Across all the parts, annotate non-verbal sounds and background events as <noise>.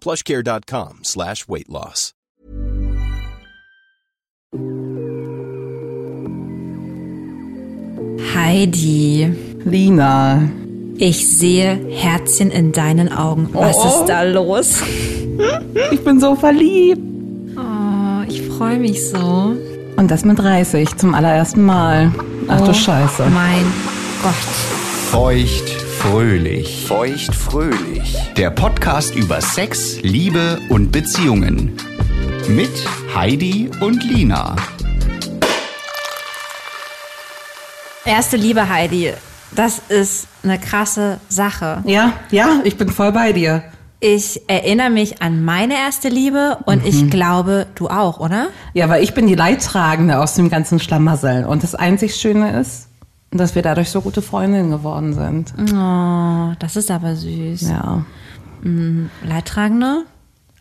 plushcare.com slash weight loss. Heidi, Lina. ich sehe Herzchen in deinen Augen. Was Oh. ist da los? <laughs> Ich bin so verliebt. Oh, ich freue mich so. Und das mit 30 zum allerersten Mal. Ach du Scheiße. Mein Gott. Feucht fröhlich. Feucht fröhlich. Der Podcast über Sex, Liebe und Beziehungen. Mit Heidi und Lina. Erste Liebe, Heidi. Das ist eine krasse Sache. Ja, ja, ich bin voll bei dir. Ich erinnere mich an meine erste Liebe und ich glaube, du auch, oder? Ja, weil ich bin die Leidtragende aus dem ganzen Schlamassel. Und das einzig Schöne ist, dass wir dadurch so gute Freundinnen geworden sind. Oh, das ist aber süß. Ja. Leidtragende?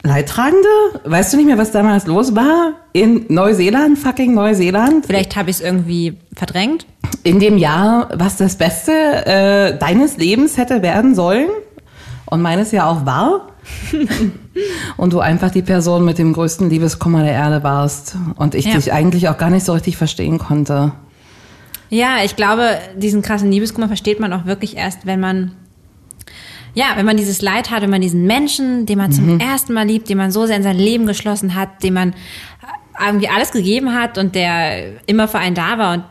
Leidtragende? Weißt du nicht mehr, was damals los war? In Neuseeland, fucking Neuseeland? Vielleicht habe ich es irgendwie verdrängt. In dem Jahr, was das Beste äh, deines Lebens hätte werden sollen und meines ja auch war. <laughs> und du einfach die Person mit dem größten Liebeskummer der Erde warst und ich Ja. dich eigentlich auch gar nicht so richtig verstehen konnte. Ja, ich glaube, diesen krassen Liebeskummer versteht man auch wirklich erst, wenn man, ja, wenn man dieses Leid hat, wenn man diesen Menschen, den man zum ersten Mal liebt, den man so sehr in sein Leben geschlossen hat, dem man irgendwie alles gegeben hat und der immer für einen da war und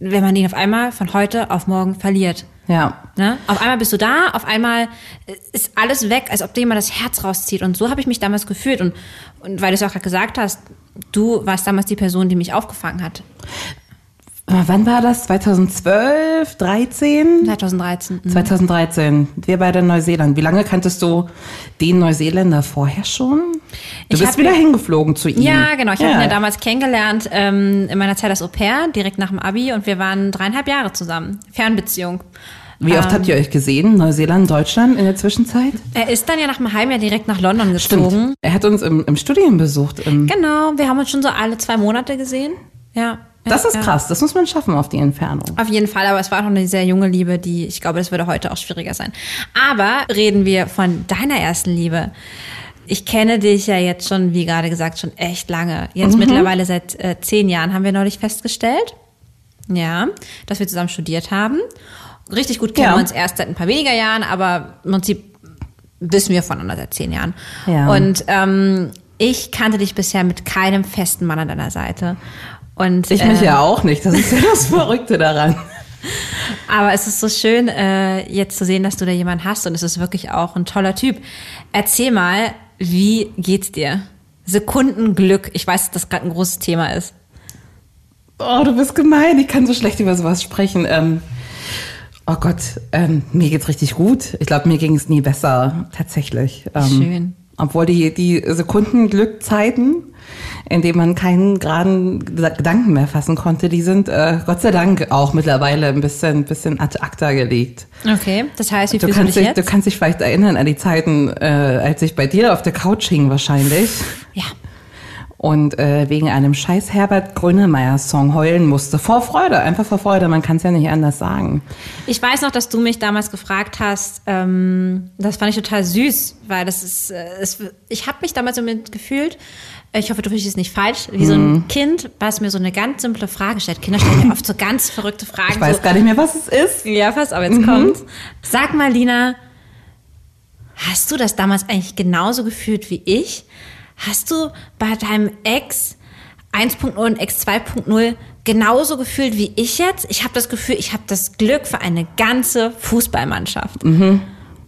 wenn man ihn auf einmal von heute auf morgen verliert. Ja. Ne? Auf einmal bist du da, auf einmal ist alles weg, als ob dir jemand das Herz rauszieht. Und so habe ich mich damals gefühlt. Und, und weil du es auch gerade gesagt hast, du warst damals die Person, die mich aufgefangen hat. Wann war das? 2012, 13? 2013. Mhm. 2013. Wir beide in Neuseeland. Wie lange kanntest du den Neuseeländer vorher schon? Du Ich bist wieder hingeflogen zu ihm. Ja, genau. Ich habe ihn ja damals kennengelernt ähm, in meiner Zeit als Au pair, direkt nach dem Abi. Und wir waren dreieinhalb Jahre zusammen. Fernbeziehung. Wie oft Ähm, habt ihr euch gesehen? Neuseeland, Deutschland in der Zwischenzeit? Er ist dann ja nach einem halben Jahr direkt nach London gezogen. Er hat uns im, im Studium besucht. Im, Genau. Wir haben uns schon so alle zwei Monate gesehen. Ja. das ja, ist krass. Das muss man schaffen auf die Entfernung. Auf jeden Fall, aber es war auch noch eine sehr junge Liebe, die, ich glaube, das würde heute auch schwieriger sein. Aber reden wir von deiner ersten Liebe. Ich kenne dich ja jetzt schon, wie gerade gesagt, schon echt lange. Jetzt mittlerweile seit äh, zehn Jahren haben wir neulich festgestellt, ja, dass wir zusammen studiert haben. Richtig gut kennen Ja. wir uns erst seit ein paar weniger Jahren, aber im Prinzip wissen wir voneinander seit zehn Jahren. Ja. Und ähm, ich kannte dich bisher mit keinem festen Mann an deiner Seite. Und, Ich mich äh, ja auch nicht. Das ist ja das <laughs> Verrückte daran. aber es ist so schön, äh, jetzt zu sehen, dass du da jemanden hast und es ist wirklich auch ein toller Typ. Erzähl mal, wie geht's dir? Sekundenglück. Ich weiß, dass das gerade ein großes Thema ist. Oh, du bist gemein. Ich kann so schlecht über sowas sprechen. Ähm, oh Gott, ähm, mir geht's richtig gut. Ich glaube, mir ging es nie besser, tatsächlich. Ähm, Schön. Obwohl die, die Sekundenglückzeiten, in denen man keinen geraden Gedanken mehr fassen konnte, die sind äh, Gott sei Dank auch mittlerweile ein bisschen, bisschen ad acta gelegt. Okay, das heißt, wie Du kannst, dich dich, du jetzt? kannst dich vielleicht erinnern an die Zeiten, äh, als ich bei dir auf der Couch hing wahrscheinlich. ja. Und äh, wegen einem scheiß Herbert Grönemeyer-Song heulen musste. Vor Freude, einfach vor Freude, man kann es ja nicht anders sagen. Ich weiß noch, dass du mich damals gefragt hast, ähm, das fand ich total süß, weil das ist, äh, es, ich habe mich damals so mit gefühlt, ich hoffe, du verstehst es nicht falsch, wie so Mhm. ein Kind, was mir so eine ganz simple Frage stellt. Kinder stellen mir oft so ganz verrückte Fragen. Ich weiß so, gar nicht mehr, was es ist. Ja, pass auf, jetzt kommt's. Sag mal, Lina, hast du das damals eigentlich genauso gefühlt wie ich? Hast du bei deinem Ex 1.0 und Ex 2.0 genauso gefühlt wie ich jetzt? Ich habe das Gefühl, ich habe das Glück für eine ganze Fußballmannschaft.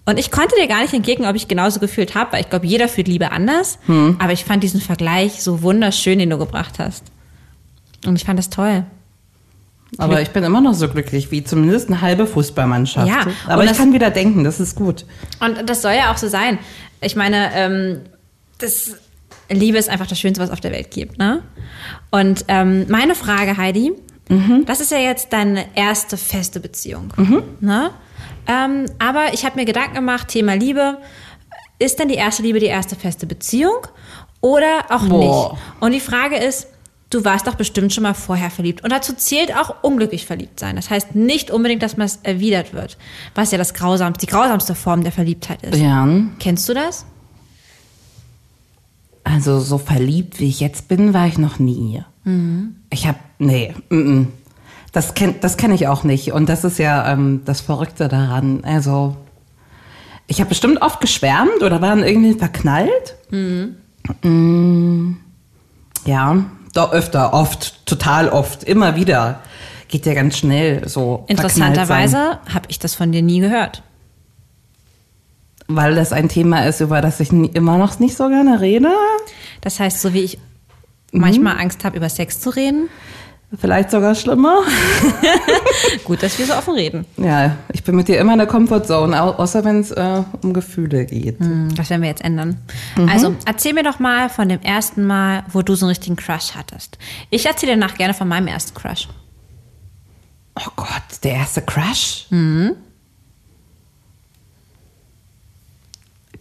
Und ich konnte dir gar nicht entgegnen, ob ich genauso gefühlt habe, weil ich glaube, jeder fühlt Liebe anders. Aber ich fand diesen Vergleich so wunderschön, den du gebracht hast. Und ich fand das toll. Aber ich bin immer noch so glücklich wie zumindest eine halbe Fußballmannschaft. Ja, Aber ich das- kann wieder denken, das ist gut. Und das soll ja auch so sein. Ich meine, ähm, das Liebe ist einfach das Schönste, was es auf der Welt gibt. Ne? Und ähm, meine Frage, Heidi, das ist ja jetzt deine erste feste Beziehung. Ne? Ähm, aber ich habe mir Gedanken gemacht, Thema Liebe. Ist denn die erste Liebe die erste feste Beziehung oder auch Boah. nicht? Und die Frage ist, du warst doch bestimmt schon mal vorher verliebt. Und dazu zählt auch unglücklich verliebt sein. Das heißt nicht unbedingt, dass man es erwidert wird, was ja das grausamste, die grausamste Form der Verliebtheit ist. Ja. Kennst du das? Also so verliebt wie ich jetzt bin, war ich noch nie. Ich habe nee, mm, mm. das kenn, das kenne ich auch nicht und das ist ja ähm, das Verrückte daran. Also ich habe bestimmt oft geschwärmt oder waren irgendwie verknallt. Mm, ja, doch öfter, oft, total oft, immer wieder. Geht ja ganz schnell so. Interessanterweise habe ich das von dir nie gehört. Weil das ein Thema ist, über das ich immer noch nicht so gerne rede. Das heißt, so wie ich Mhm. manchmal Angst habe, über Sex zu reden, Vielleicht sogar schlimmer. <laughs> gut, dass wir so offen reden. Ja, ich bin mit dir immer in der Comfortzone, au- außer wenn es äh, um Gefühle geht. Hm, Das werden wir jetzt ändern. Mhm. Also, erzähl mir doch mal von dem ersten Mal, wo du so einen richtigen Crush hattest. Ich erzähle danach gerne von meinem ersten Crush. Oh Gott, der erste Crush?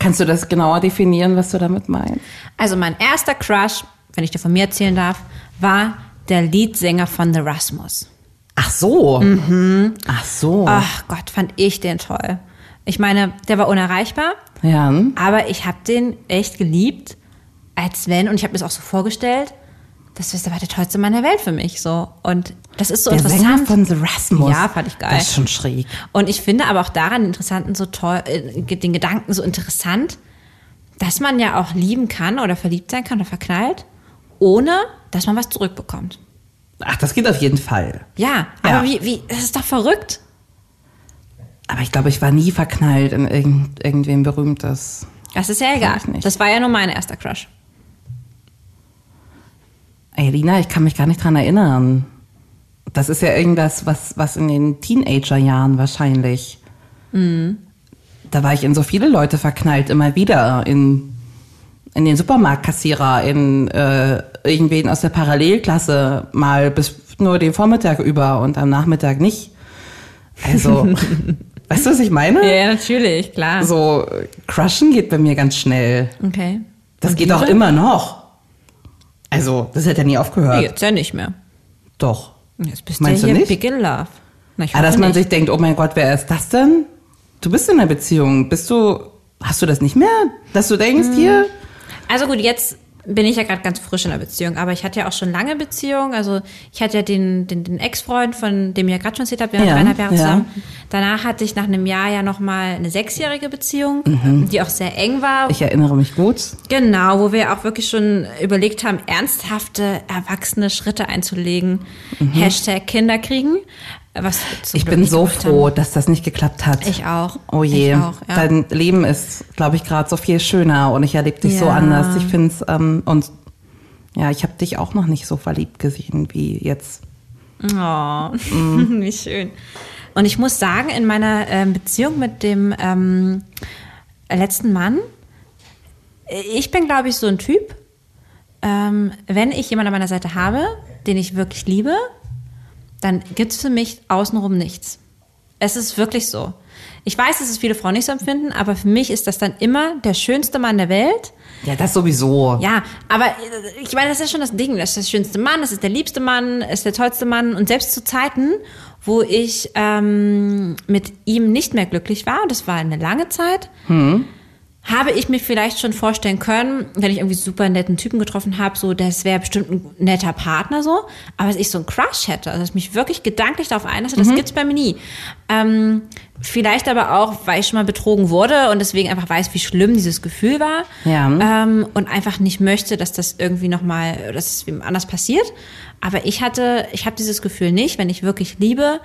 Kannst du das genauer definieren, was du damit meinst? Also, mein erster Crush, wenn ich dir von mir erzählen darf, war der Leadsänger von The Rasmus. Ach so. Ach so. Ach Gott, fand ich den toll. Ich meine, der war unerreichbar, Ja. aber ich habe den echt geliebt, als wenn, und ich habe mir das auch so vorgestellt, das ist- war der tollste Mann der Welt für mich. so Und das ist so der Sänger interessant. von The Rasmus. Ja, fand ich geil. Das ist schon schräg. Und ich finde aber auch daran den interessanten so toll, äh, den Gedanken so interessant, dass man ja auch lieben kann oder verliebt sein kann oder verknallt, ohne dass man was zurückbekommt. Ach, das geht auf jeden Fall. Ja, Ja. aber wie, wie, das ist doch verrückt. Aber ich glaube, ich war nie verknallt in irgend, irgendwem Berühmtes. Das ist ja egal. Das war ja nur mein erster Crush. Ey, Lina, ich kann mich gar nicht dran erinnern. Das ist ja irgendwas, was, was in den Teenagerjahren wahrscheinlich. Da war ich in so viele Leute verknallt, immer wieder. In, in den Supermarktkassierer, in äh, irgendwen aus der Parallelklasse, mal bis nur den Vormittag über und am Nachmittag nicht. Also, <laughs> weißt du, was ich meine? Ja, natürlich, klar. So, crushen geht bei mir ganz schnell. Okay. Das Und geht auch Liebe? immer noch. Also, das hat ja nie aufgehört. Nee, jetzt ja nicht mehr. Doch. Jetzt bist Meinst du hier nicht? big in love. Na, ich Ah, dass man nicht. sich denkt, oh mein Gott, wer ist das denn? Du bist in einer Beziehung. Bist du, hast du das nicht mehr? Dass du denkst, Hm. hier? Also gut, jetzt bin ich ja gerade ganz frisch in der Beziehung, aber ich hatte ja auch schon lange Beziehung. Also ich hatte ja den, den, den Ex-Freund, von dem ich ja gerade schon erzählt habe, wir waren Ja, dreieinhalb Jahre ja. zusammen. Danach hatte ich nach einem Jahr ja nochmal eine sechsjährige Beziehung, die auch sehr eng war. Mhm. Ich erinnere mich gut. Genau, wo wir auch wirklich schon überlegt haben, ernsthafte, erwachsene Schritte einzulegen. Hashtag Kinder kriegen. Was. Ich bin so froh, Haben. dass das nicht geklappt hat. Ich auch. Oh je. Auch, ja. Dein Leben ist, glaube ich, gerade so viel schöner und ich erlebe dich so Ja. anders. Ich finde es, ähm, und ja, ich habe dich auch noch nicht so verliebt gesehen wie jetzt. Oh, <laughs> wie schön. Und ich muss sagen, in meiner ähm, Beziehung mit dem ähm, letzten Mann, ich bin, glaube ich, so ein Typ, ähm, wenn ich jemanden an meiner Seite habe, den ich wirklich liebe, dann gibt's für mich außenrum nichts. Es ist wirklich so. Ich weiß, dass es viele Frauen nicht so empfinden, aber für mich ist das dann immer der schönste Mann der Welt, Ja, das sowieso. Ja, aber äh, ich meine, das ist schon das Ding. Das ist der schönste Mann, das ist der liebste Mann, ist der tollste Mann. Und selbst zu Zeiten, wo ich ähm, mit ihm nicht mehr glücklich war, das war eine lange Zeit, habe ich mir vielleicht schon vorstellen können, wenn ich irgendwie super netten Typen getroffen habe, so, das wäre bestimmt ein netter Partner so, aber dass ich so einen Crush hätte, also dass ich mich wirklich gedanklich darauf einlasse, das gibt's bei mir nie. Ähm, vielleicht aber auch, weil ich schon mal betrogen wurde und deswegen einfach weiß, wie schlimm dieses Gefühl war Ja. ähm, und einfach nicht möchte, dass das irgendwie nochmal, dass es wem anders passiert. Aber ich hatte, ich habe dieses Gefühl nicht, wenn ich wirklich liebe,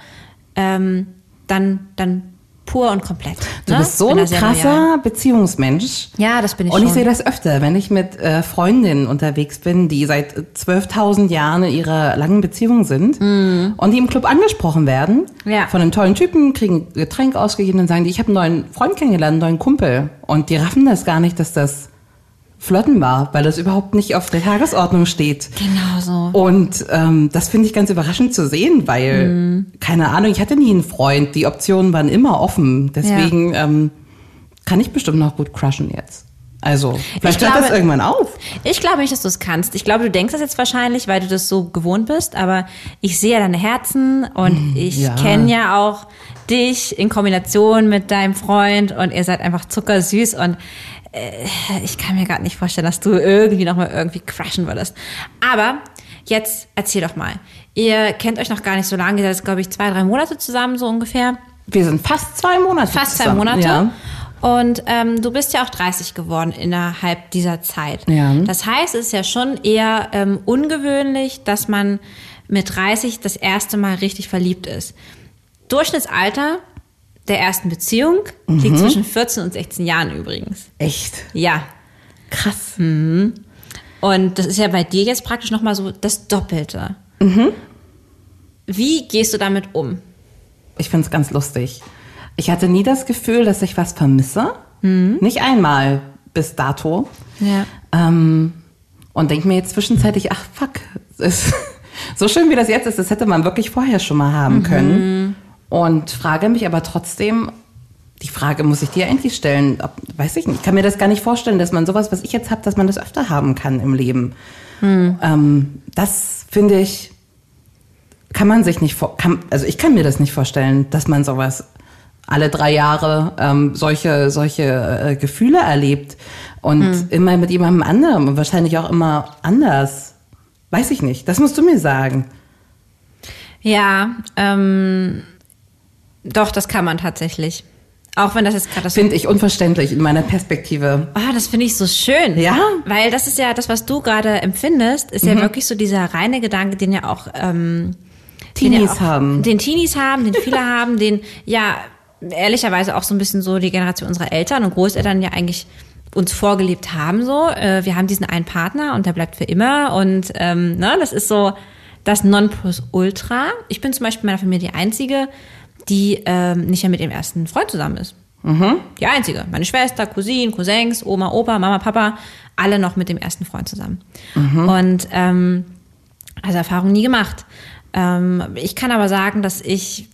ähm, dann, dann pur und komplett. Du ne? bist so ein krasser. Beziehungsmensch. Ja, das bin ich Und schon. ich sehe das öfter, wenn ich mit äh, Freundinnen unterwegs bin, die seit 12.000 Jahren in ihrer langen Beziehung sind und die im Club angesprochen werden. Ja. von einem tollen Typen, kriegen ein Getränk ausgegeben und sagen die, ich habe einen neuen Freund kennengelernt, einen neuen Kumpel. Und die raffen das gar nicht, dass das Flotten war, weil das überhaupt nicht auf der Tagesordnung steht. Genau so. Und ähm, das finde ich ganz überraschend zu sehen, weil, Mhm. keine Ahnung, ich hatte nie einen Freund. Die Optionen waren immer offen. Deswegen ähm, kann ich bestimmt noch gut crushen jetzt. Also, vielleicht hört das irgendwann auf. Ich glaube nicht, dass du es kannst. Ich glaube, du denkst das jetzt wahrscheinlich, weil du das so gewohnt bist, aber ich sehe ja deine Herzen und ich ja. kenne ja auch dich in Kombination mit deinem Freund und ihr seid einfach zuckersüß und ich kann mir gerade nicht vorstellen, dass du irgendwie nochmal irgendwie crushen würdest. Aber jetzt erzähl doch mal. Ihr kennt euch noch gar nicht so lange, ihr seid jetzt, glaube ich, zwei, drei Monate zusammen, so ungefähr. Wir sind fast zwei Monate Fast zwei zusammen. Monate. Ja. Und ähm, du bist ja auch 30 geworden innerhalb dieser Zeit. Ja. Das heißt, es ist ja schon eher ähm, ungewöhnlich, dass man mit 30 das erste Mal richtig verliebt ist. Durchschnittsalter der ersten Beziehung Mhm. liegt zwischen 14 und 16 Jahren übrigens. Echt Ja. krass. Und das ist ja bei dir jetzt praktisch nochmal so das Doppelte. Mhm. Wie gehst du damit um? Ich finde es ganz lustig. Ich hatte nie das Gefühl, dass ich was vermisse. Mhm. Nicht einmal bis dato. Ja. Ähm, und denke mir jetzt zwischenzeitlich, ach fuck, <laughs> so schön wie das jetzt ist, das hätte man wirklich vorher schon mal haben können. Und frage mich aber trotzdem, die Frage muss ich dir eigentlich stellen, ob, weiß ich nicht, ich kann mir das gar nicht vorstellen, dass man sowas, was ich jetzt habe, dass man das öfter haben kann im Leben. Ähm, das finde ich, kann man sich nicht vor, kann, also ich kann mir das nicht vorstellen, dass man sowas alle drei Jahre ähm, solche solche äh, Gefühle erlebt und immer mit jemandem anderem und wahrscheinlich auch immer anders. Weiß ich nicht. Das musst du mir sagen. Ja, ähm, doch, das kann man tatsächlich. Auch wenn das jetzt so Finde ich unverständlich in meiner Perspektive. Ah, das finde ich so schön. Ja? Weil das ist ja das, was du gerade empfindest, ist Mhm. ja wirklich so dieser reine Gedanke, den ja auch ähm, den Teenies ja auch, haben. Den Teenies haben, den viele <laughs> haben, den ja ehrlicherweise auch so ein bisschen so die Generation unserer Eltern und Großeltern ja eigentlich uns vorgelebt haben so. Äh, wir haben diesen einen Partner und der bleibt für immer und ähm, ne, das ist so das Nonplusultra. Ich bin zum Beispiel in meiner Familie die Einzige, die ähm, nicht mehr mit ihrem ersten Freund zusammen ist. Die einzige. Meine Schwester, Cousinen, Cousins, Oma, Opa, Mama, Papa, alle noch mit dem ersten Freund zusammen. Und ähm, also Erfahrung nie gemacht. Ähm, ich kann aber sagen, dass ich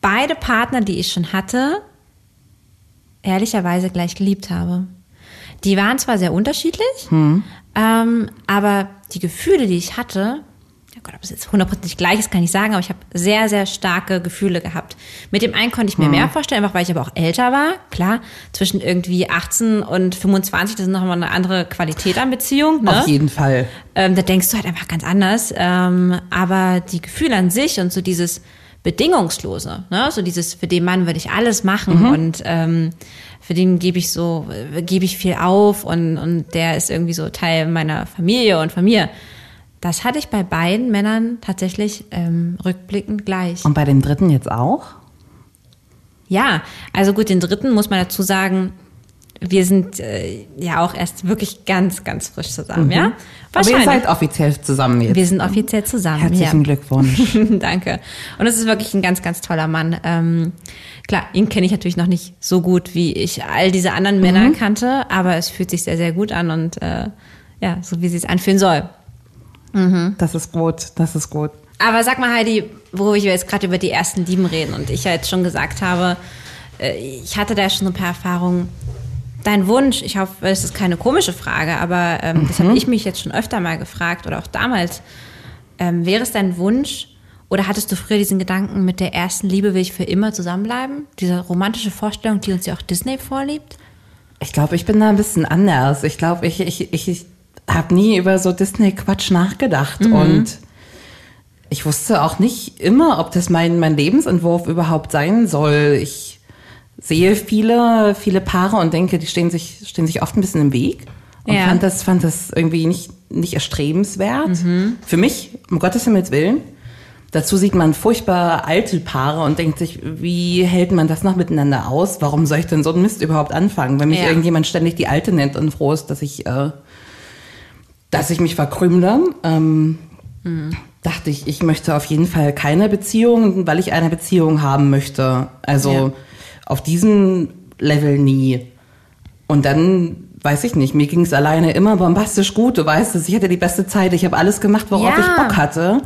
beide Partner, die ich schon hatte, ehrlicherweise gleich geliebt habe. Die waren zwar sehr unterschiedlich, ähm, aber die Gefühle, die ich hatte, Gott, ob es jetzt hundertprozentig gleich ist, kann ich sagen, aber ich habe sehr, sehr starke Gefühle gehabt. Mit dem einen konnte ich mir mehr vorstellen, einfach weil ich aber auch älter war. Klar, zwischen irgendwie 18 und 25, das ist nochmal eine andere Qualität an Beziehung. Ne? Auf jeden Fall. ähm, da denkst du halt einfach ganz anders. Ähm, aber die Gefühle an sich und so dieses Bedingungslose, ne? so dieses, für den Mann würde ich alles machen und ähm, für den gebe ich so, gebe ich viel auf und, und der ist irgendwie so Teil meiner Familie und von mir. Das hatte ich bei beiden Männern tatsächlich ähm, rückblickend gleich. Und bei dem dritten jetzt auch? Ja, also gut, den dritten muss man dazu sagen, wir sind äh, ja auch erst wirklich ganz, ganz frisch zusammen, ja? Aber ihr seid offiziell zusammen jetzt. Wir sind offiziell zusammen. Herzlichen ja. Glückwunsch. <laughs> Danke. Und es ist wirklich ein ganz, ganz toller Mann. Ähm, klar, ihn kenne ich natürlich noch nicht so gut, wie ich all diese anderen Männer Mhm. kannte, aber es fühlt sich sehr, sehr gut an und äh, ja, so wie es sich anfühlen soll. Das ist gut, das ist gut. Aber sag mal, Heidi, wo wir jetzt gerade über die ersten Lieben reden und ich ja jetzt schon gesagt habe, äh, ich hatte da schon so ein paar Erfahrungen. dein Wunsch, ich hoffe, es ist keine komische Frage, aber ähm, das Mhm. habe ich mich jetzt schon öfter mal gefragt oder auch damals. Ähm, wäre es dein Wunsch oder hattest du früher diesen Gedanken, mit der ersten Liebe will ich für immer zusammenbleiben? Diese romantische Vorstellung, die uns ja auch Disney vorliebt? Ich glaube, ich bin da ein bisschen anders. Ich glaube, ich, ich, ich habe nie über so Disney-Quatsch nachgedacht. Und ich wusste auch nicht immer, ob das mein, mein Lebensentwurf überhaupt sein soll. Ich sehe viele, viele Paare und denke, die stehen sich, stehen sich oft ein bisschen im Weg. Und Ja. fand, das, fand das irgendwie nicht, nicht erstrebenswert. Für mich, um Gottes Himmels Willen. Dazu sieht man furchtbar alte Paare und denkt sich, wie hält man das noch miteinander aus? Warum soll ich denn so einen Mist überhaupt anfangen, wenn mich Ja. irgendjemand ständig die Alte nennt und froh ist, dass ich, äh, dass ich mich verkrümle? Ähm, Dachte ich, ich möchte auf jeden Fall keine Beziehung, weil ich eine Beziehung haben möchte. Also Ja. auf diesem Level nie. Und dann weiß ich nicht, mir ging es alleine immer bombastisch gut. Du weißt es, ich hatte die beste Zeit, ich habe alles gemacht, worauf Ja. ich Bock hatte.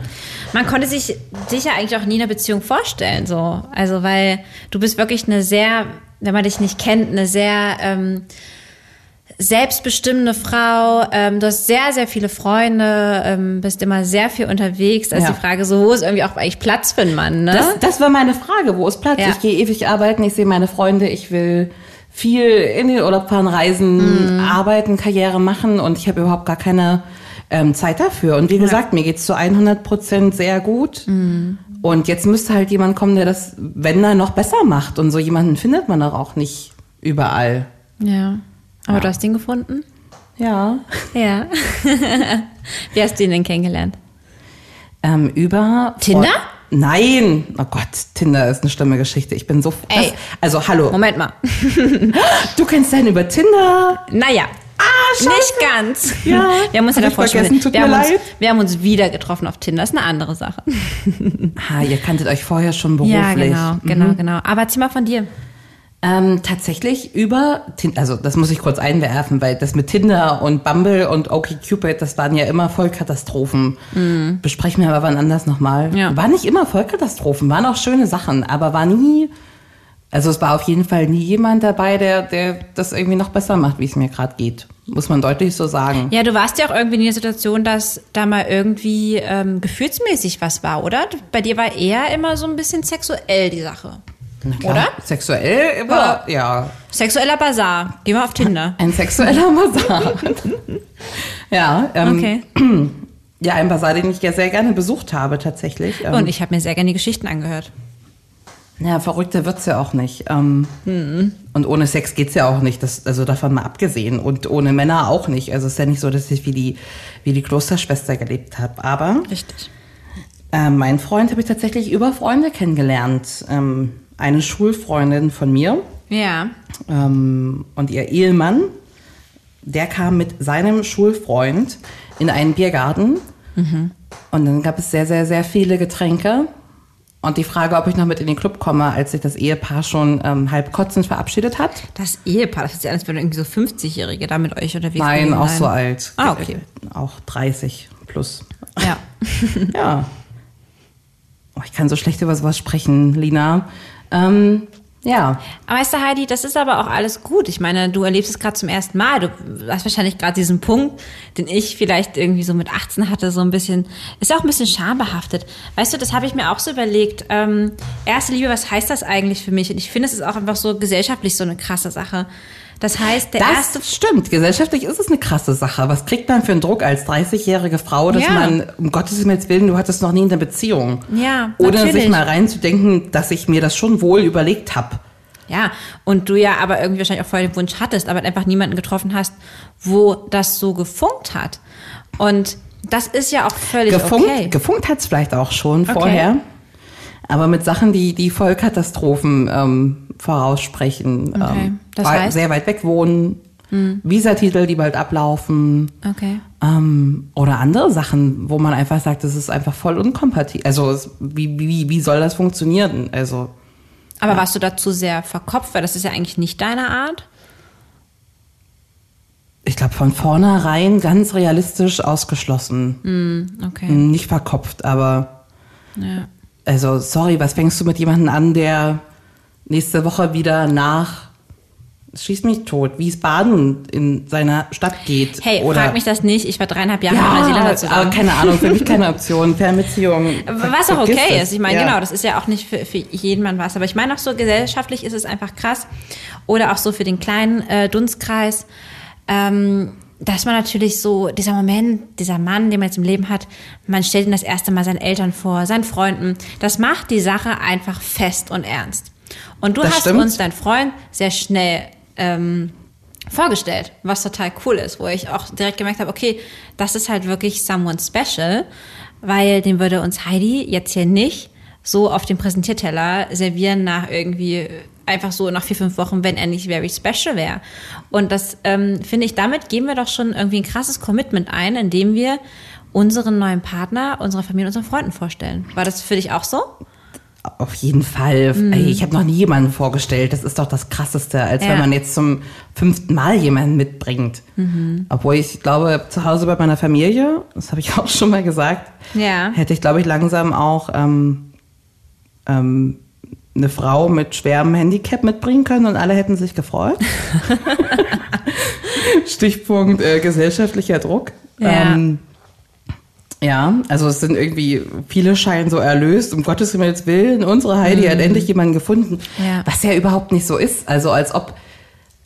Man konnte sich dich ja eigentlich auch nie in einer Beziehung vorstellen, so. Also, weil du bist wirklich eine sehr, wenn man dich nicht kennt, eine sehr ähm, selbstbestimmende Frau. Ähm, du hast sehr, sehr viele Freunde, ähm, bist immer sehr viel unterwegs. Da ist Ja. die Frage so, wo ist irgendwie auch eigentlich Platz für einen Mann, ne? Das, das war meine Frage, wo ist Platz? Ja. Ich gehe ewig arbeiten, ich sehe meine Freunde, ich will viel in den Urlaub fahren, reisen, Mhm. arbeiten, Karriere machen und ich habe überhaupt gar keine ähm, Zeit dafür. Und wie gesagt, mir geht's zu 100 Prozent sehr gut. Mhm. Und jetzt müsste halt jemand kommen, der das, wenn er noch besser macht. Und so jemanden findet man doch auch nicht überall. ja. Aber du hast ihn gefunden? Ja. Ja. <laughs> Wie hast du ihn denn kennengelernt? Ähm, über Tinder? Nein, oh Gott, Tinder ist eine schlimme Geschichte. Ich bin so. Ey. Das, also hallo, Moment mal. du kennst deinen über Tinder. Naja. Ah, scheiße. Nicht ganz. Ja, wir haben uns ja davor vergessen, tut wir mir haben uns, leid. wir haben uns wieder getroffen auf Tinder. Das ist eine andere Sache. Ah, ihr kanntet euch vorher schon beruflich. Ja, genau, Mhm. genau, genau. Aber erzähl mal von dir. Ähm, tatsächlich über Tinder, also das muss ich kurz einwerfen, weil das mit Tinder und Bumble und OkCupid, das waren ja immer Vollkatastrophen. Besprechen wir aber wann anders nochmal. Mhm. Ja. Waren nicht immer Vollkatastrophen, waren auch schöne Sachen, aber war nie, also es war auf jeden Fall nie jemand dabei, der, der das irgendwie noch besser macht, wie es mir gerade geht. Muss man deutlich so sagen. Ja, du warst ja auch irgendwie in der Situation, dass da mal irgendwie ähm, gefühlsmäßig was war, oder? Bei dir war eher immer so ein bisschen sexuell die Sache. Oder? Sexuell war, ja. Sexueller Bazar. Geh mal auf Tinder. Ein sexueller Basar. <laughs> ja, ähm, Okay. <clears throat> ja, ein Basar, den ich ja sehr gerne besucht habe tatsächlich. Ähm, Und ich habe mir sehr gerne die Geschichten angehört. Ja, verrückter wird's ja auch nicht. Ähm, Und ohne Sex geht's ja auch nicht. Das, also davon mal abgesehen. Und ohne Männer auch nicht. Also es ist ja nicht so, dass ich wie die, wie die Klosterschwester gelebt habe. Aber Richtig. äh, meinen Freund habe ich tatsächlich über Freunde kennengelernt. Ähm, eine Schulfreundin von mir Ja. ähm, und ihr Ehemann, der kam mit seinem Schulfreund in einen Biergarten. Und dann gab es sehr, sehr, sehr viele Getränke. Und die Frage, ob ich noch mit in den Club komme, als sich das Ehepaar schon ähm, halb kotzend verabschiedet hat. Das Ehepaar, das ist ja alles, wenn irgendwie so 50-Jährige da mit euch unterwegs Nein, auch sein. so alt. Ah, okay. Auch 30 plus. Ja. <laughs> Ja. Oh, ich kann so schlecht über sowas sprechen, Lina. Ähm, ja. Weißt du, Heidi, das ist aber auch alles gut. Ich meine, du erlebst es gerade zum ersten Mal. Du hast wahrscheinlich gerade diesen Punkt, den ich vielleicht irgendwie so mit 18 hatte, so ein bisschen, ist auch ein bisschen schambehaftet. Weißt du, das habe ich mir auch so überlegt. Ähm, erste Liebe, was heißt das eigentlich für mich? Und ich finde, es ist auch einfach so gesellschaftlich so eine krasse Sache. Das heißt, der Das erste stimmt. Gesellschaftlich ist es eine krasse Sache. Was kriegt man für einen Druck als 30-jährige Frau, dass Ja. man, um Gottes Willen, du hattest noch nie eine Beziehung. Ja, Ohne natürlich. sich mal reinzudenken, dass ich mir das schon wohl überlegt habe. Ja, und du ja aber irgendwie wahrscheinlich auch vorher den Wunsch hattest, aber einfach niemanden getroffen hast, wo das so gefunkt hat. Und das ist ja auch völlig Gefunkt, okay. gefunkt hat es vielleicht auch schon Okay. vorher. Aber mit Sachen, die, die Vollkatastrophen ähm, voraussprechen. Okay. Ähm, Das heißt? Sehr weit weg wohnen, Visatitel, die bald ablaufen. Okay. Ähm, oder andere Sachen, wo man einfach sagt, das ist einfach voll unkompatibel. Also es, wie, wie, wie soll das funktionieren? Also Aber warst du dazu sehr verkopft, weil das ist ja eigentlich nicht deine Art? ich glaube von vornherein ganz realistisch ausgeschlossen. Okay. Nicht verkopft, aber Ja. also sorry, was fängst du mit jemandem an, der nächste Woche wieder nach schieß mich tot, wie es Baden in seiner Stadt geht. Hey, oder frag mich das nicht. Ich war dreieinhalb Jahre in ja, Neuseeland aber zusammen. keine Ahnung, für mich <laughs> keine Option. Fernbeziehung. Was auch okay ist. Ich meine, Ja. genau, das ist ja auch nicht für, für jeden Mann was. Aber ich meine auch so gesellschaftlich ist es einfach krass. Oder auch so für den kleinen äh, Dunstkreis. Ähm, dass man natürlich so, dieser Moment, dieser Mann, den man jetzt im Leben hat, man stellt ihn das erste Mal seinen Eltern vor, seinen Freunden. Das macht die Sache einfach fest und ernst. Und du Das hast stimmt. uns dein Freund sehr schnell ähm, vorgestellt, was total cool ist, wo ich auch direkt gemerkt habe, okay, das ist halt wirklich someone special, weil den würde uns Heidi jetzt hier nicht so auf dem Präsentierteller servieren nach irgendwie einfach so nach vier, fünf Wochen, wenn er nicht very special wäre. Und das ähm, finde ich, damit geben wir doch schon irgendwie ein krasses Commitment ein, indem wir unseren neuen Partner, unsere Familie, unseren Freunden vorstellen. War das für dich auch so? Auf jeden Fall. Mhm. Ey, ich habe noch nie jemanden vorgestellt. Das ist doch das Krasseste, als Ja. wenn man jetzt zum fünften Mal jemanden mitbringt. Mhm. Obwohl ich glaube, zu Hause bei meiner Familie, das habe ich <laughs> auch schon mal gesagt, Ja. hätte ich, glaube ich, langsam auch ähm, ähm, eine Frau mit schwerem Handicap mitbringen können und alle hätten sich gefreut. <laughs> <laughs> Stichpunkt äh, gesellschaftlicher Druck. Ja. Ähm, ja, also es sind irgendwie, viele scheinen so erlöst, um Gottes Himmels Willen. Unsere Heidi hat endlich jemanden gefunden, Ja. was ja überhaupt nicht so ist. Also als ob,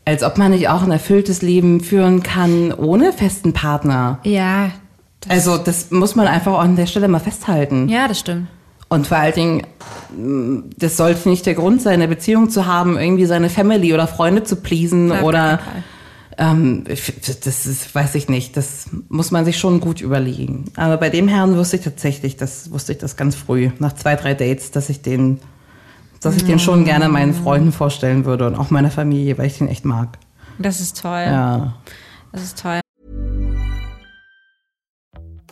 als ob man nicht auch ein erfülltes Leben führen kann ohne festen Partner. Ja. Das, Also das muss man einfach an der Stelle mal festhalten. ja, das stimmt. Und vor allen Dingen, das sollte nicht der Grund sein, eine Beziehung zu haben, irgendwie seine Family oder Freunde zu pleasen keinen oder. Ähm, das ist, weiß ich nicht, das muss man sich schon gut überlegen. Aber bei dem Herrn wusste ich tatsächlich, das wusste ich das ganz früh, nach zwei, drei Dates, dass ich den, dass ich den schon gerne meinen Freunden vorstellen würde und auch meiner Familie, weil ich den echt mag. Das ist toll. Ja. Das ist toll.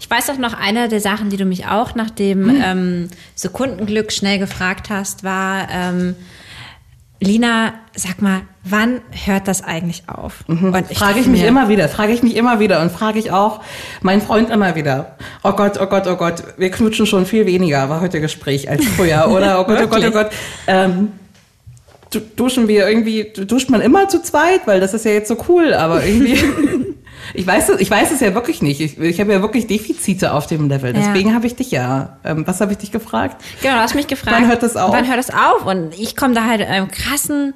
Ich weiß auch noch, eine der Sachen, die du mich auch nach dem Hm. ähm, Sekundenglück schnell gefragt hast, war, ähm, Lina, sag mal, wann hört das eigentlich auf? Und Mhm. Frage ich mich immer wieder, frage ich mich immer wieder und frage ich auch meinen Freund immer wieder. Oh Gott, oh Gott, oh Gott, wir knutschen schon viel weniger, war heute Gespräch als früher, <laughs> oder? Oh Gott, oh Gott, oh? Gott. Ähm, du- duschen wir irgendwie, duscht man immer zu zweit, weil das ist ja jetzt so cool, aber irgendwie. <laughs> <laughs> Ich weiß, es- ich weiß es ja wirklich nicht. Ich, ich habe ja wirklich Defizite auf dem Level. Ja. Deswegen habe ich dich ja. Ähm, was habe ich dich gefragt? Genau, du hast mich gefragt. Wann hört das auf? Wann hört das auf? Und ich komme da halt in einem krassen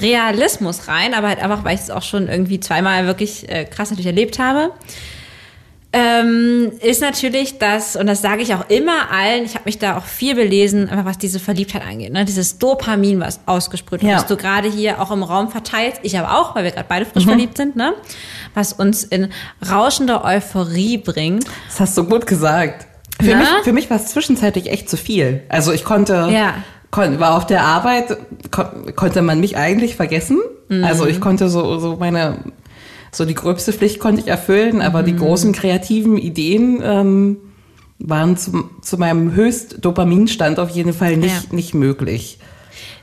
Realismus rein, aber halt einfach, weil ich es auch schon irgendwie zweimal wirklich äh, krass natürlich erlebt habe. Ähm, ist natürlich das, und das sage ich auch immer allen, ich habe mich da auch viel belesen, einfach was diese Verliebtheit angeht, ne? dieses Dopamin, was ausgesprüht wird, Ja. was du gerade hier auch im Raum verteilst, ich aber auch, weil wir gerade beide frisch Mhm. verliebt sind, ne? was uns in rauschende Euphorie bringt. Das hast du gut gesagt. Für Na? mich, für mich war es zwischenzeitlich echt zu viel. Also ich konnte, Ja. kon, war auf der Arbeit, kon, konnte man mich eigentlich vergessen. Mhm. Also ich konnte so, so meine, so die gröbste Pflicht konnte ich erfüllen, aber Mhm. die großen kreativen Ideen ähm, waren zu, zu meinem Höchst-Dopaminstand auf jeden Fall nicht, Ja. nicht möglich.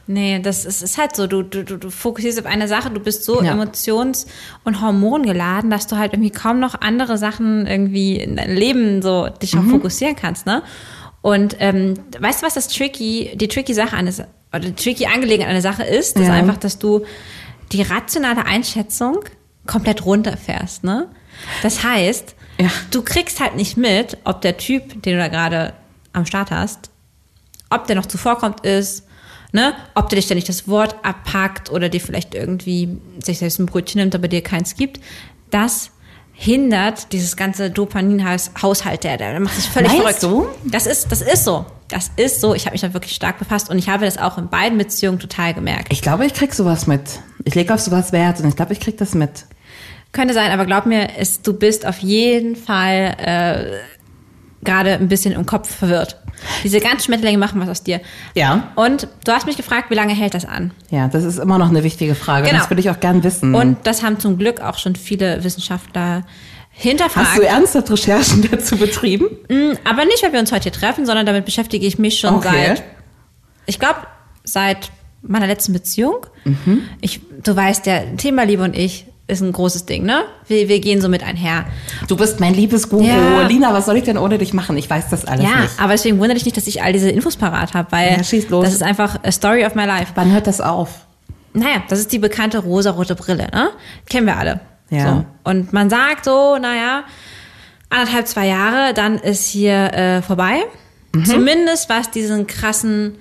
Nee, das ist, ist halt so. Du, du, du fokussierst auf eine Sache, du bist so Ja. emotions- und hormongeladen, dass du halt irgendwie kaum noch andere Sachen irgendwie in deinem Leben so dich Mhm. auch fokussieren kannst, ne? Und ähm, weißt du, was das tricky, die tricky Sache an oder die tricky Angelegenheit an der Sache ist? Das ist Ja. einfach, dass du die rationale Einschätzung komplett runterfährst, ne? Das heißt, Ja. du kriegst halt nicht mit, ob der Typ, den du da gerade am Start hast, ob der noch zuvorkommt ist, ne? ob der dich ständig das Wort abpackt oder dir vielleicht irgendwie sich selbst ein Brötchen nimmt, aber dir keins gibt. Das hindert dieses ganze Dopamin-Haushalt, der, der macht sich völlig Meinst verrückt. du? Das ist, das ist so. Das ist so. Ich habe mich da wirklich stark befasst und ich habe das auch in beiden Beziehungen total gemerkt. Ich glaube, ich krieg sowas mit. Ich lege auf sowas Wert und ich glaube, ich krieg das mit. Könnte sein, aber glaub mir, es, du bist auf jeden Fall äh, gerade ein bisschen im Kopf verwirrt. Diese ganzen Schmetterlinge machen was aus dir. Ja. Und du hast mich gefragt, wie lange hält das an? Ja, das ist immer noch eine wichtige Frage. Genau. Das würde ich auch gern wissen. Und das haben zum Glück auch schon viele Wissenschaftler hinterfragt. Hast du ernsthaft Recherchen <laughs> dazu betrieben? aber nicht, weil wir uns heute hier treffen, sondern damit beschäftige ich mich schon Okay. seit, ich glaube, seit meiner letzten Beziehung. Mhm. Ich, du weißt ja, Thema Liebe und ich ist ein großes Ding, ne? Wir, wir gehen so mit einher. Du bist mein Liebesguru. Ja. Lina, was soll ich denn ohne dich machen? Ich weiß das alles Ja, nicht. aber deswegen wundere dich nicht, dass ich all diese Infos parat habe, weil Ja, schieß los. das ist einfach a story of my life. Wann hört das auf? Naja, das ist die bekannte rosarote Brille, ne? Kennen wir alle. Ja. So. Und man sagt so, naja, anderthalb, zwei Jahre, dann ist hier äh, vorbei. Mhm. Zumindest was diesen krassen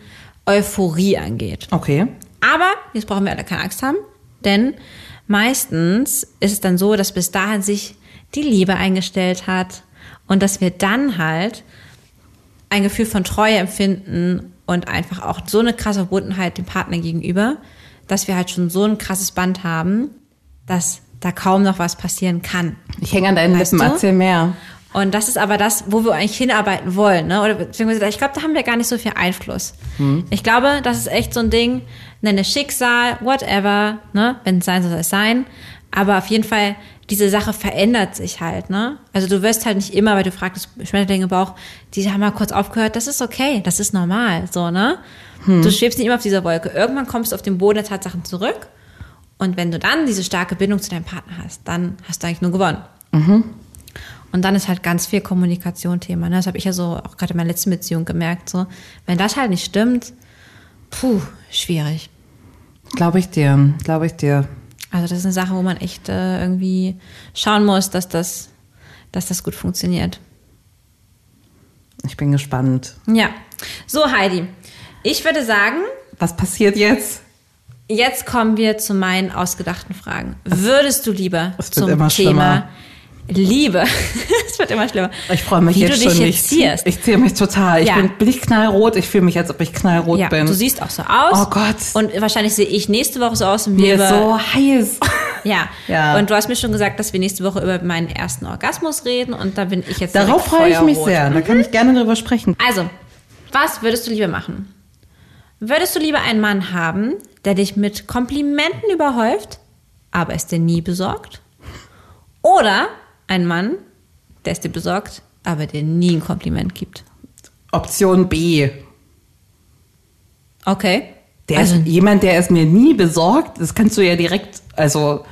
Euphorie angeht. Okay. Aber jetzt brauchen wir alle keine Angst haben, denn meistens ist es dann so, dass bis dahin sich die Liebe eingestellt hat und dass wir dann halt ein Gefühl von Treue empfinden und einfach auch so eine krasse Verbundenheit dem Partner gegenüber, dass wir halt schon so ein krasses Band haben, dass da kaum noch was passieren kann. Ich hänge an deinen Weißt Lippen. du? Erzähl mehr. Und das ist aber das, wo wir eigentlich hinarbeiten wollen. Ne? Oder beziehungsweise, ich glaube, da haben wir gar nicht so viel Einfluss. Ich glaube, das ist echt so ein Ding, nenne Schicksal, whatever, ne? wenn es sein soll, soll es sein. Aber auf jeden Fall, diese Sache verändert sich halt. Ne? Also du wirst halt nicht immer, weil du fragst, Schmetterlinge im Bauch, die haben mal kurz aufgehört, das ist okay, das ist normal. so ne? Du schwebst nicht immer auf dieser Wolke. Irgendwann kommst du auf den Boden der Tatsachen zurück. Und wenn du dann diese starke Bindung zu deinem Partner hast, dann hast du eigentlich nur gewonnen. Und dann ist halt ganz viel Kommunikation Thema. Ne? Das habe ich ja so auch gerade in meiner letzten Beziehung gemerkt. So, wenn das halt nicht stimmt, puh, schwierig. Glaube ich dir. Glaube ich dir. Also das ist eine Sache, wo man echt äh, irgendwie schauen muss, dass das, dass das gut funktioniert. Ich bin gespannt. Ja. So, Heidi. Ich würde sagen, Was passiert jetzt? jetzt kommen wir zu meinen ausgedachten Fragen. Würdest du lieber zum Thema schlimmer. Liebe, <laughs> es wird immer schlimmer, Ich freue mich wie jetzt du schon dich nicht. jetzt ziehst? Ich ziehe mich total. Ich Ja. bin, bin ich knallrot? Ich fühle mich, als ob ich knallrot Ja, bin. du siehst auch so aus. Oh Gott. Und wahrscheinlich sehe ich nächste Woche so aus und mir wir ist so heiß. <laughs> Ja. Ja. Und du hast mir schon gesagt, dass wir nächste Woche über meinen ersten Orgasmus reden und da bin ich jetzt Darauf freue ich mich sehr. Da kann ich gerne drüber sprechen. Also, was würdest du lieber machen? Würdest du lieber einen Mann haben, der dich mit Komplimenten überhäuft, aber es dir nie besorgt? Oder einen Mann, der es dir besorgt, aber dir nie ein Kompliment gibt? Option B. Okay. Der also, ist jemand, der es mir nie besorgt. Das kannst du ja direkt, also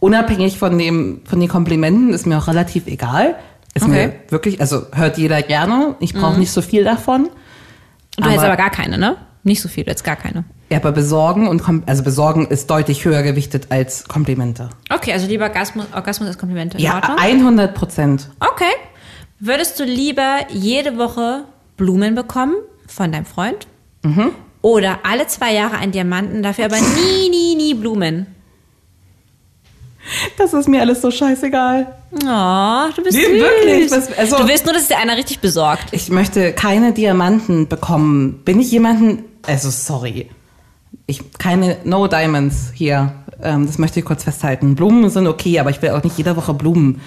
unabhängig von dem, von den Komplimenten, ist mir auch relativ egal. Ist Okay. mir wirklich, also hört jeder gerne. Ich brauche nicht so viel davon. du hättest aber gar keine, ne? Nicht so viel, du hättest gar keine. Ja, aber besorgen und also besorgen ist deutlich höher gewichtet als Komplimente. Okay, also lieber Orgasmus, Orgasmus als Komplimente. In Ja, Ordnung? 100 Prozent. Okay. Würdest du lieber jede Woche Blumen bekommen von deinem Freund? Mhm. Oder alle zwei Jahre einen Diamanten, dafür aber <laughs> nie, nie, nie Blumen? Das ist mir alles so scheißegal. Oh, du bist Nee, süß. wirklich, was- also- du willst nur, dass dir einer richtig besorgt. Ich möchte keine Diamanten bekommen. Bin ich jemanden, also sorry, ich keine No Diamonds hier. Ähm, das möchte ich kurz festhalten. Blumen sind okay, aber ich will auch nicht jede Woche Blumen.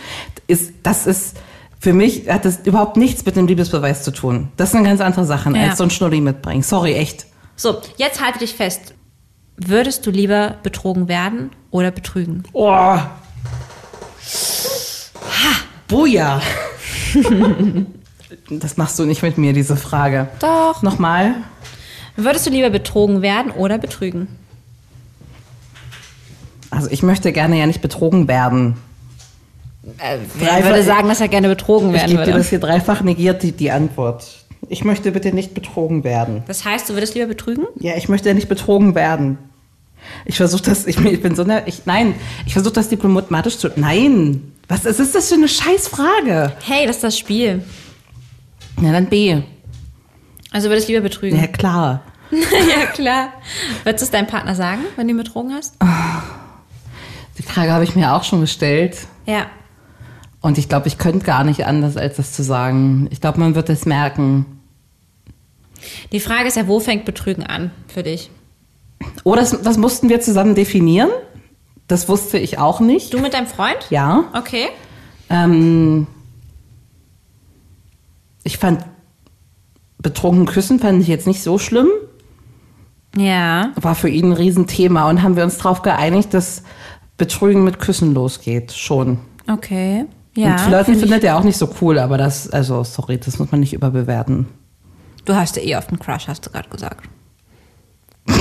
Ist, das ist für mich hat das überhaupt nichts mit dem Liebesbeweis zu tun. Das sind ganz andere Sachen Ja. als so ein Schnulli mitbringen. Sorry, echt. So, jetzt halte dich fest. Würdest du lieber betrogen werden oder betrügen? Oh. Buja. <laughs> das machst du nicht mit mir, diese Frage. Doch. Nochmal. Würdest du lieber betrogen werden oder betrügen? Also ich möchte gerne ja nicht betrogen werden. Wer würde sagen, dass er gerne betrogen Ich werden gebe dir würde? das hier dreifach negiert, die, die Antwort. Ich möchte bitte nicht betrogen werden. Das heißt, du würdest lieber betrügen? Ja, ich möchte nicht betrogen werden. Ich versuche das, ich, ich bin so eine, ich, nein, ich versuche das diplomatisch zu, nein. Was ist, ist das für eine Scheißfrage? Hey, das ist das Spiel. Ja, dann B. Also würdest du lieber betrügen? Ja, klar. <laughs> ja, klar. Würdest du es deinem Partner sagen, wenn du ihn betrogen hast? Die Frage habe ich mir auch schon gestellt. Ja. Und ich glaube, ich könnte gar nicht anders, als das zu sagen. Ich glaube, man wird es merken. Die Frage ist ja, wo fängt Betrügen an für dich? Oh, das, das mussten wir zusammen definieren. Das wusste ich auch nicht. Du mit deinem Freund? Ja. Okay. Ähm, ich fand betrunken küssen fand ich jetzt nicht so schlimm. Ja. War für ihn ein Riesenthema und haben wir uns darauf geeinigt, dass Betrügen mit Küssen losgeht. Schon. Okay. Ja. und Flirten find findet er auch nicht so cool, aber das, also sorry, das muss man nicht überbewerten. Du hast ja eh oft einen Crush, hast du gerade gesagt. <laughs>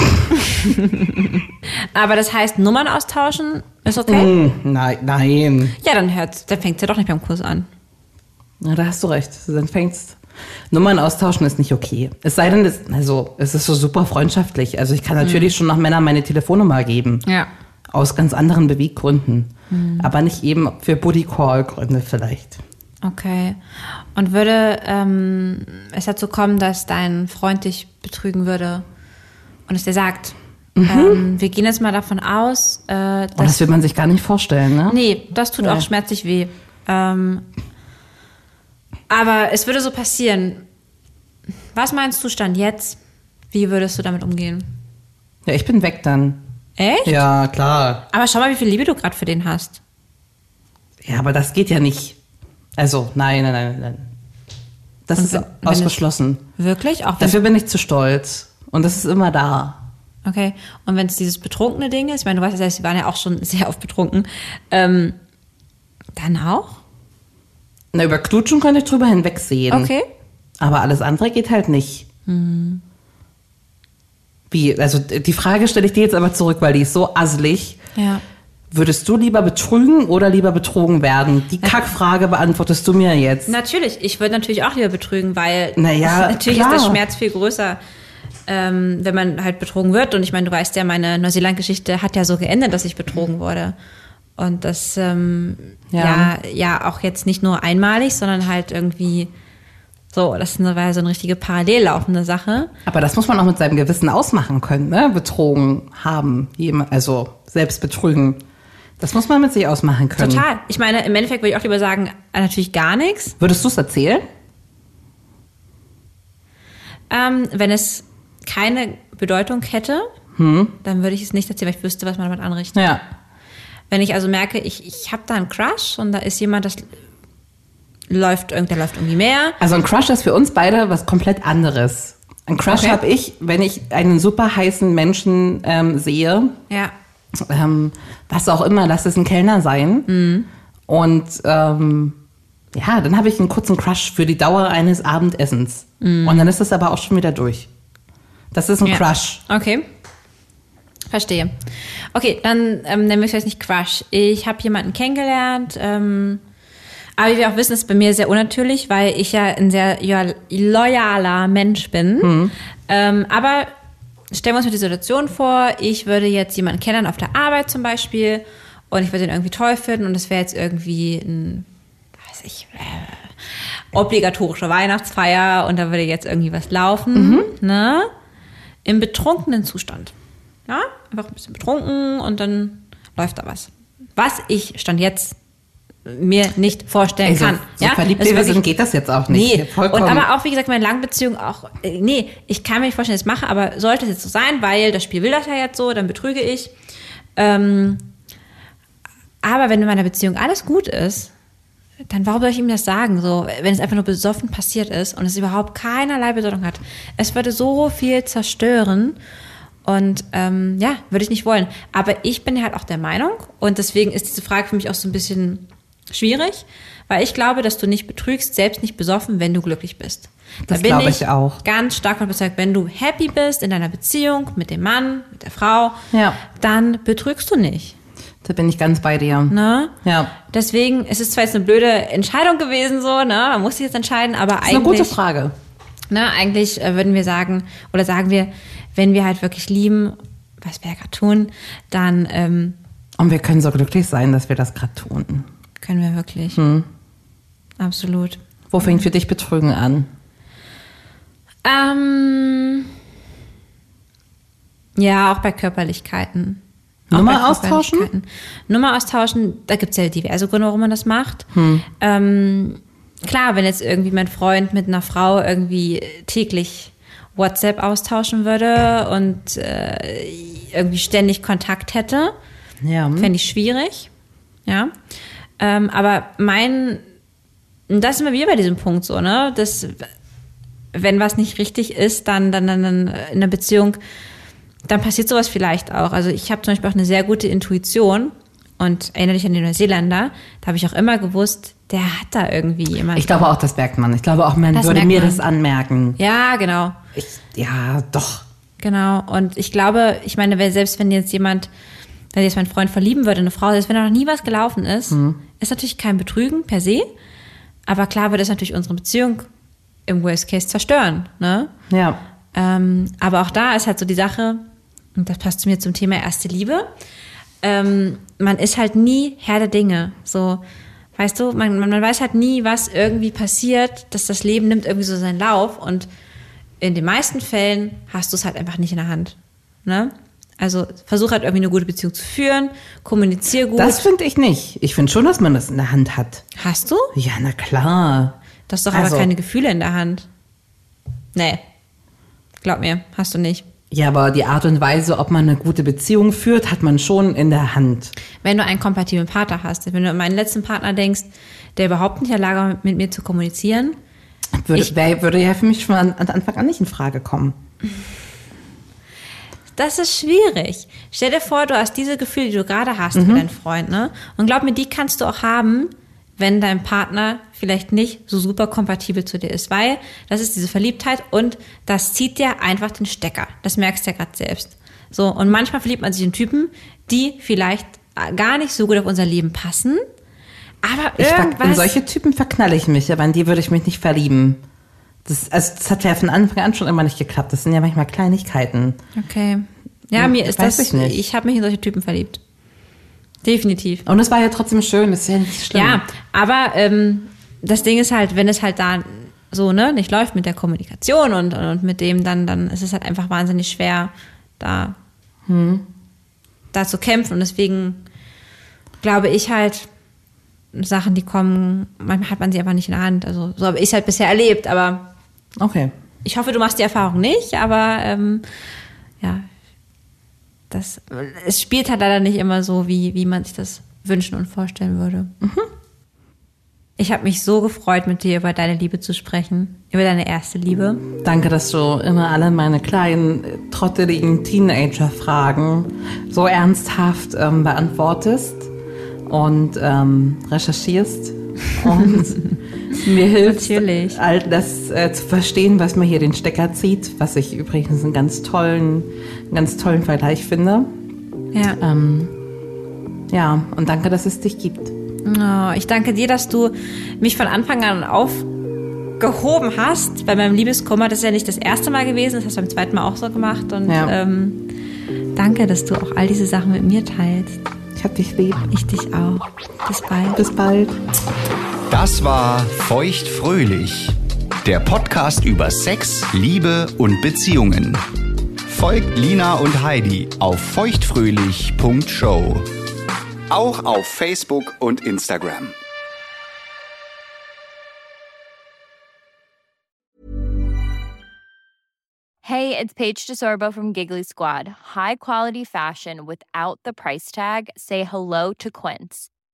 Aber das heißt, Nummern austauschen ist okay? Hm, nein, nein. Ja, dann hört's, dann fängt's ja doch nicht beim Kuss an. Na, da hast du recht. Dann fängst Nummern austauschen ist nicht okay. Es sei denn, es, also, es ist so super freundschaftlich. Also ich kann natürlich schon nach Männern meine Telefonnummer geben. Ja. Aus ganz anderen Beweggründen. Aber nicht eben für Booty Call Gründe vielleicht. Okay. Und würde ähm, es dazu kommen, dass dein Freund dich betrügen würde und es dir sagt, ähm, wir gehen jetzt mal davon aus, äh, dass. Oh, das will man sich gar nicht vorstellen, ne? nee, das tut Ja. auch schmerzlich weh. Ähm, aber es würde so passieren. Was meinst du Stand jetzt? Wie würdest du damit umgehen? Ja, ich bin weg dann. Echt? Ja, klar. Aber schau mal, wie viel Liebe du gerade für den hast. Ja, aber das geht ja nicht. Also, nein, nein, nein, nein. Das ist wenn- wenn ausgeschlossen. Wirklich? Auch Dafür bin ich zu stolz. Und das ist immer da. Okay. Und wenn es dieses betrunkene Ding ist, ich meine, du weißt ja, sie waren ja auch schon <laughs> sehr oft betrunken, ähm, dann auch? Na, über Knutschen könnte ich drüber hinwegsehen. Okay. Aber alles andere geht halt nicht. Mhm. Wie? Also die Frage stelle ich dir jetzt aber zurück, weil die ist so asselig. Ja. Würdest du lieber betrügen oder lieber betrogen werden? Die Kackfrage beantwortest du mir jetzt. Natürlich, ich würde natürlich auch lieber betrügen, weil Naja, <laughs> natürlich klar. ist der Schmerz viel größer, ähm, wenn man halt betrogen wird. Und ich meine, du weißt ja, meine Neuseeland-Geschichte hat ja so geendet, dass ich betrogen wurde. Und das ähm, ja. Ja. ja auch jetzt nicht nur einmalig, sondern halt irgendwie so, das ist eine- war so eine richtige parallel laufende Sache. Aber das muss man auch mit seinem Gewissen ausmachen können, ne? Betrogen haben, also selbst betrügen. Das muss man mit sich ausmachen können. Total. Ich meine, im Endeffekt würde ich auch lieber sagen, natürlich gar nichts. Würdest du es erzählen? Ähm, wenn es keine Bedeutung hätte, dann würde ich es nicht erzählen, weil ich wüsste, was man damit anrichtet. Ja. Wenn ich also merke, ich, ich habe da einen Crush und da ist jemand, das läuft, irgend- der läuft irgendwie mehr. Also ein Crush ist für uns beide was komplett anderes. Ein Crush Okay. habe ich, wenn ich einen super heißen Menschen ähm, sehe, Ja. ähm, was auch immer, lass es ein Kellner sein. Mhm. Und ähm, ja, dann habe ich einen kurzen Crush für die Dauer eines Abendessens. Und dann ist es aber auch schon wieder durch. Das ist ein ja. Crush. Okay. Verstehe. Okay, dann ähm, nennen wir es jetzt nicht Crush. Ich habe jemanden kennengelernt, ähm, aber wie wir auch wissen, ist es bei mir sehr unnatürlich, weil ich ja ein sehr loyal- loyaler Mensch bin. Ähm, aber stellen wir uns mal die Situation vor, ich würde jetzt jemanden kennen auf der Arbeit zum Beispiel und ich würde ihn irgendwie toll finden und es wäre jetzt irgendwie ein, weiß ich, äh, obligatorische Weihnachtsfeier und da würde jetzt irgendwie was laufen, ne? Im betrunkenen Zustand. Ja, einfach ein bisschen betrunken und dann läuft da was. Was ich stand jetzt mir nicht vorstellen Also, kann. so ja, verliebt Das wie wir sind, geht das jetzt auch nicht. Nee, Vollkommen. und aber auch, wie gesagt, meine langen Beziehungen auch, äh, nee, ich kann mir nicht vorstellen, dass ich es mache, aber sollte es jetzt so sein, weil das Spiel will das ja jetzt so, dann betrüge ich. Ähm, aber wenn in meiner Beziehung alles gut ist, dann warum soll ich ihm das sagen? So, wenn es einfach nur besoffen passiert ist und es überhaupt keinerlei Bedeutung hat. Es würde so viel zerstören. Und ähm, ja, würde ich nicht wollen. Aber ich bin halt auch der Meinung, und deswegen ist diese Frage für mich auch so ein bisschen schwierig, weil ich glaube, dass du nicht betrügst, selbst nicht besoffen, wenn du glücklich bist. Da Das bin glaube ich auch. Ganz stark von überzeugt, wenn du happy bist in deiner Beziehung mit dem Mann, mit der Frau, Ja. dann betrügst du nicht. Da bin ich ganz bei dir. Ne? Ja. Deswegen ist es zwar jetzt eine blöde Entscheidung gewesen, so, ne? Man muss sich jetzt entscheiden, aber Das ist eine eigentlich. gute Frage. Ne, eigentlich äh, würden wir sagen, oder sagen wir, wenn wir halt wirklich lieben, was wir ja gerade tun, dann ähm, Und wir können so glücklich sein, dass wir das gerade tun. können wir wirklich. Absolut. Wo fängt für dich Betrügen an? Ähm, ja, auch bei Körperlichkeiten. Auch Nummer austauschen? Nummer austauschen, da gibt es ja diverse Gründe, warum man das macht. Ähm, klar, wenn jetzt irgendwie mein Freund mit einer Frau irgendwie täglich WhatsApp austauschen würde und äh, irgendwie ständig Kontakt hätte, Ja. fände ich schwierig. Ja. Ähm, aber mein, das immer wieder bei diesem Punkt so, ne? dass wenn was nicht richtig ist, dann, dann, dann, dann in einer Beziehung, dann passiert sowas vielleicht auch. Also ich habe zum Beispiel auch eine sehr gute Intuition und erinnere dich an den Neuseeländer, da habe ich auch immer gewusst, der hat da irgendwie jemanden. Ich glaube auch, das merkt man. Ich glaube auch, man Das würde mir man. das anmerken. Ja, genau. Ich, ja, doch. Genau. Und ich glaube, ich meine, selbst wenn jetzt jemand, wenn jetzt mein Freund verlieben würde, in eine Frau, selbst wenn da noch nie was gelaufen ist, ist natürlich kein Betrügen per se. Aber klar würde es natürlich unsere Beziehung im Worst Case zerstören. Ne? Ja. Ähm, aber auch da ist halt so die Sache, und das passt zu mir zum Thema erste Liebe, ähm, man ist halt nie Herr der Dinge. So, weißt du, man, man, man weiß halt nie, was irgendwie passiert, dass das Leben nimmt irgendwie so seinen Lauf und in den meisten Fällen hast du es halt einfach nicht in der Hand. Ne? Also versuch halt irgendwie eine gute Beziehung zu führen, kommunizier gut. Das finde ich nicht. Ich finde schon, dass man das in der Hand hat. hast du? Ja, na klar. Du hast doch Also- aber keine Gefühle in der Hand. Nee. Glaub mir, hast du nicht. Ja, aber die Art und Weise, ob man eine gute Beziehung führt, hat man schon in der Hand. wenn du einen kompatiblen Partner hast. Wenn du an meinen letzten Partner denkst, der überhaupt nicht in der Lage war, mit mir zu kommunizieren, Würde, Ich- wär, würde ja für mich schon an, an Anfang an nicht in Frage kommen. das ist schwierig. Stell dir vor, du hast diese Gefühle, die du gerade hast Mhm. für deinen Freund, ne? Und glaub mir, die kannst du auch haben, wenn dein Partner vielleicht nicht so super kompatibel zu dir ist, weil das ist diese Verliebtheit und das zieht dir einfach den Stecker. Das merkst du ja gerade selbst. So, und manchmal verliebt man sich in Typen, die vielleicht gar nicht so gut auf unser Leben passen, aber Ich in solche Typen verknalle ich mich, aber in die würde ich mich nicht verlieben. Das, also das hat ja von Anfang an schon immer nicht geklappt. Das sind ja manchmal Kleinigkeiten. Okay. Ja, Ja, mir ist weiß das, ich nicht. ich habe mich in solche Typen verliebt. Definitiv. Und es war ja trotzdem schön, das ist ja nicht schlimm. Ja, aber ähm, das Ding ist halt, wenn es halt da so ne nicht läuft mit der Kommunikation und, und mit dem, dann, dann ist es halt einfach wahnsinnig schwer, da, da zu kämpfen. Und deswegen glaube ich halt, Sachen, die kommen, manchmal hat man sie einfach nicht in der Hand. Also so habe ich es halt bisher erlebt, aber Okay. ich hoffe, du machst die Erfahrung nicht, aber ähm, ja, das, es spielt halt leider nicht immer so, wie, wie man sich das wünschen und vorstellen würde. Ich habe mich so gefreut, mit dir über deine Liebe zu sprechen, über deine erste Liebe. Danke, dass du immer alle meine kleinen, trotteligen Teenager-Fragen so ernsthaft ähm, beantwortest und ähm, recherchierst und <laughs> mir hilfst, Natürlich. all das äh, zu verstehen, was mir hier den Stecker zieht, was ich übrigens einen ganz tollen, einen ganz tollen Vergleich finde. Ja. Ähm, ja, und danke, dass es dich gibt. Oh, ich danke dir, dass du mich von Anfang an aufgehoben hast bei meinem Liebeskummer. Das ist ja nicht das erste Mal gewesen, das hast du beim zweiten Mal auch so gemacht. Und Ja. ähm, danke, dass du auch all diese Sachen mit mir teilst. Ich hab dich lieb. Ich dich auch. Bis bald. Bis bald. Das war Feuchtfröhlich, der Podcast über Sex, Liebe und Beziehungen. Folgt Lina und Heidi auf feuchtfröhlich.show. Auch auf Facebook und Instagram. Hey, it's Paige DeSorbo from Giggly Squad. High quality fashion without the price tag. Say hello to Quince.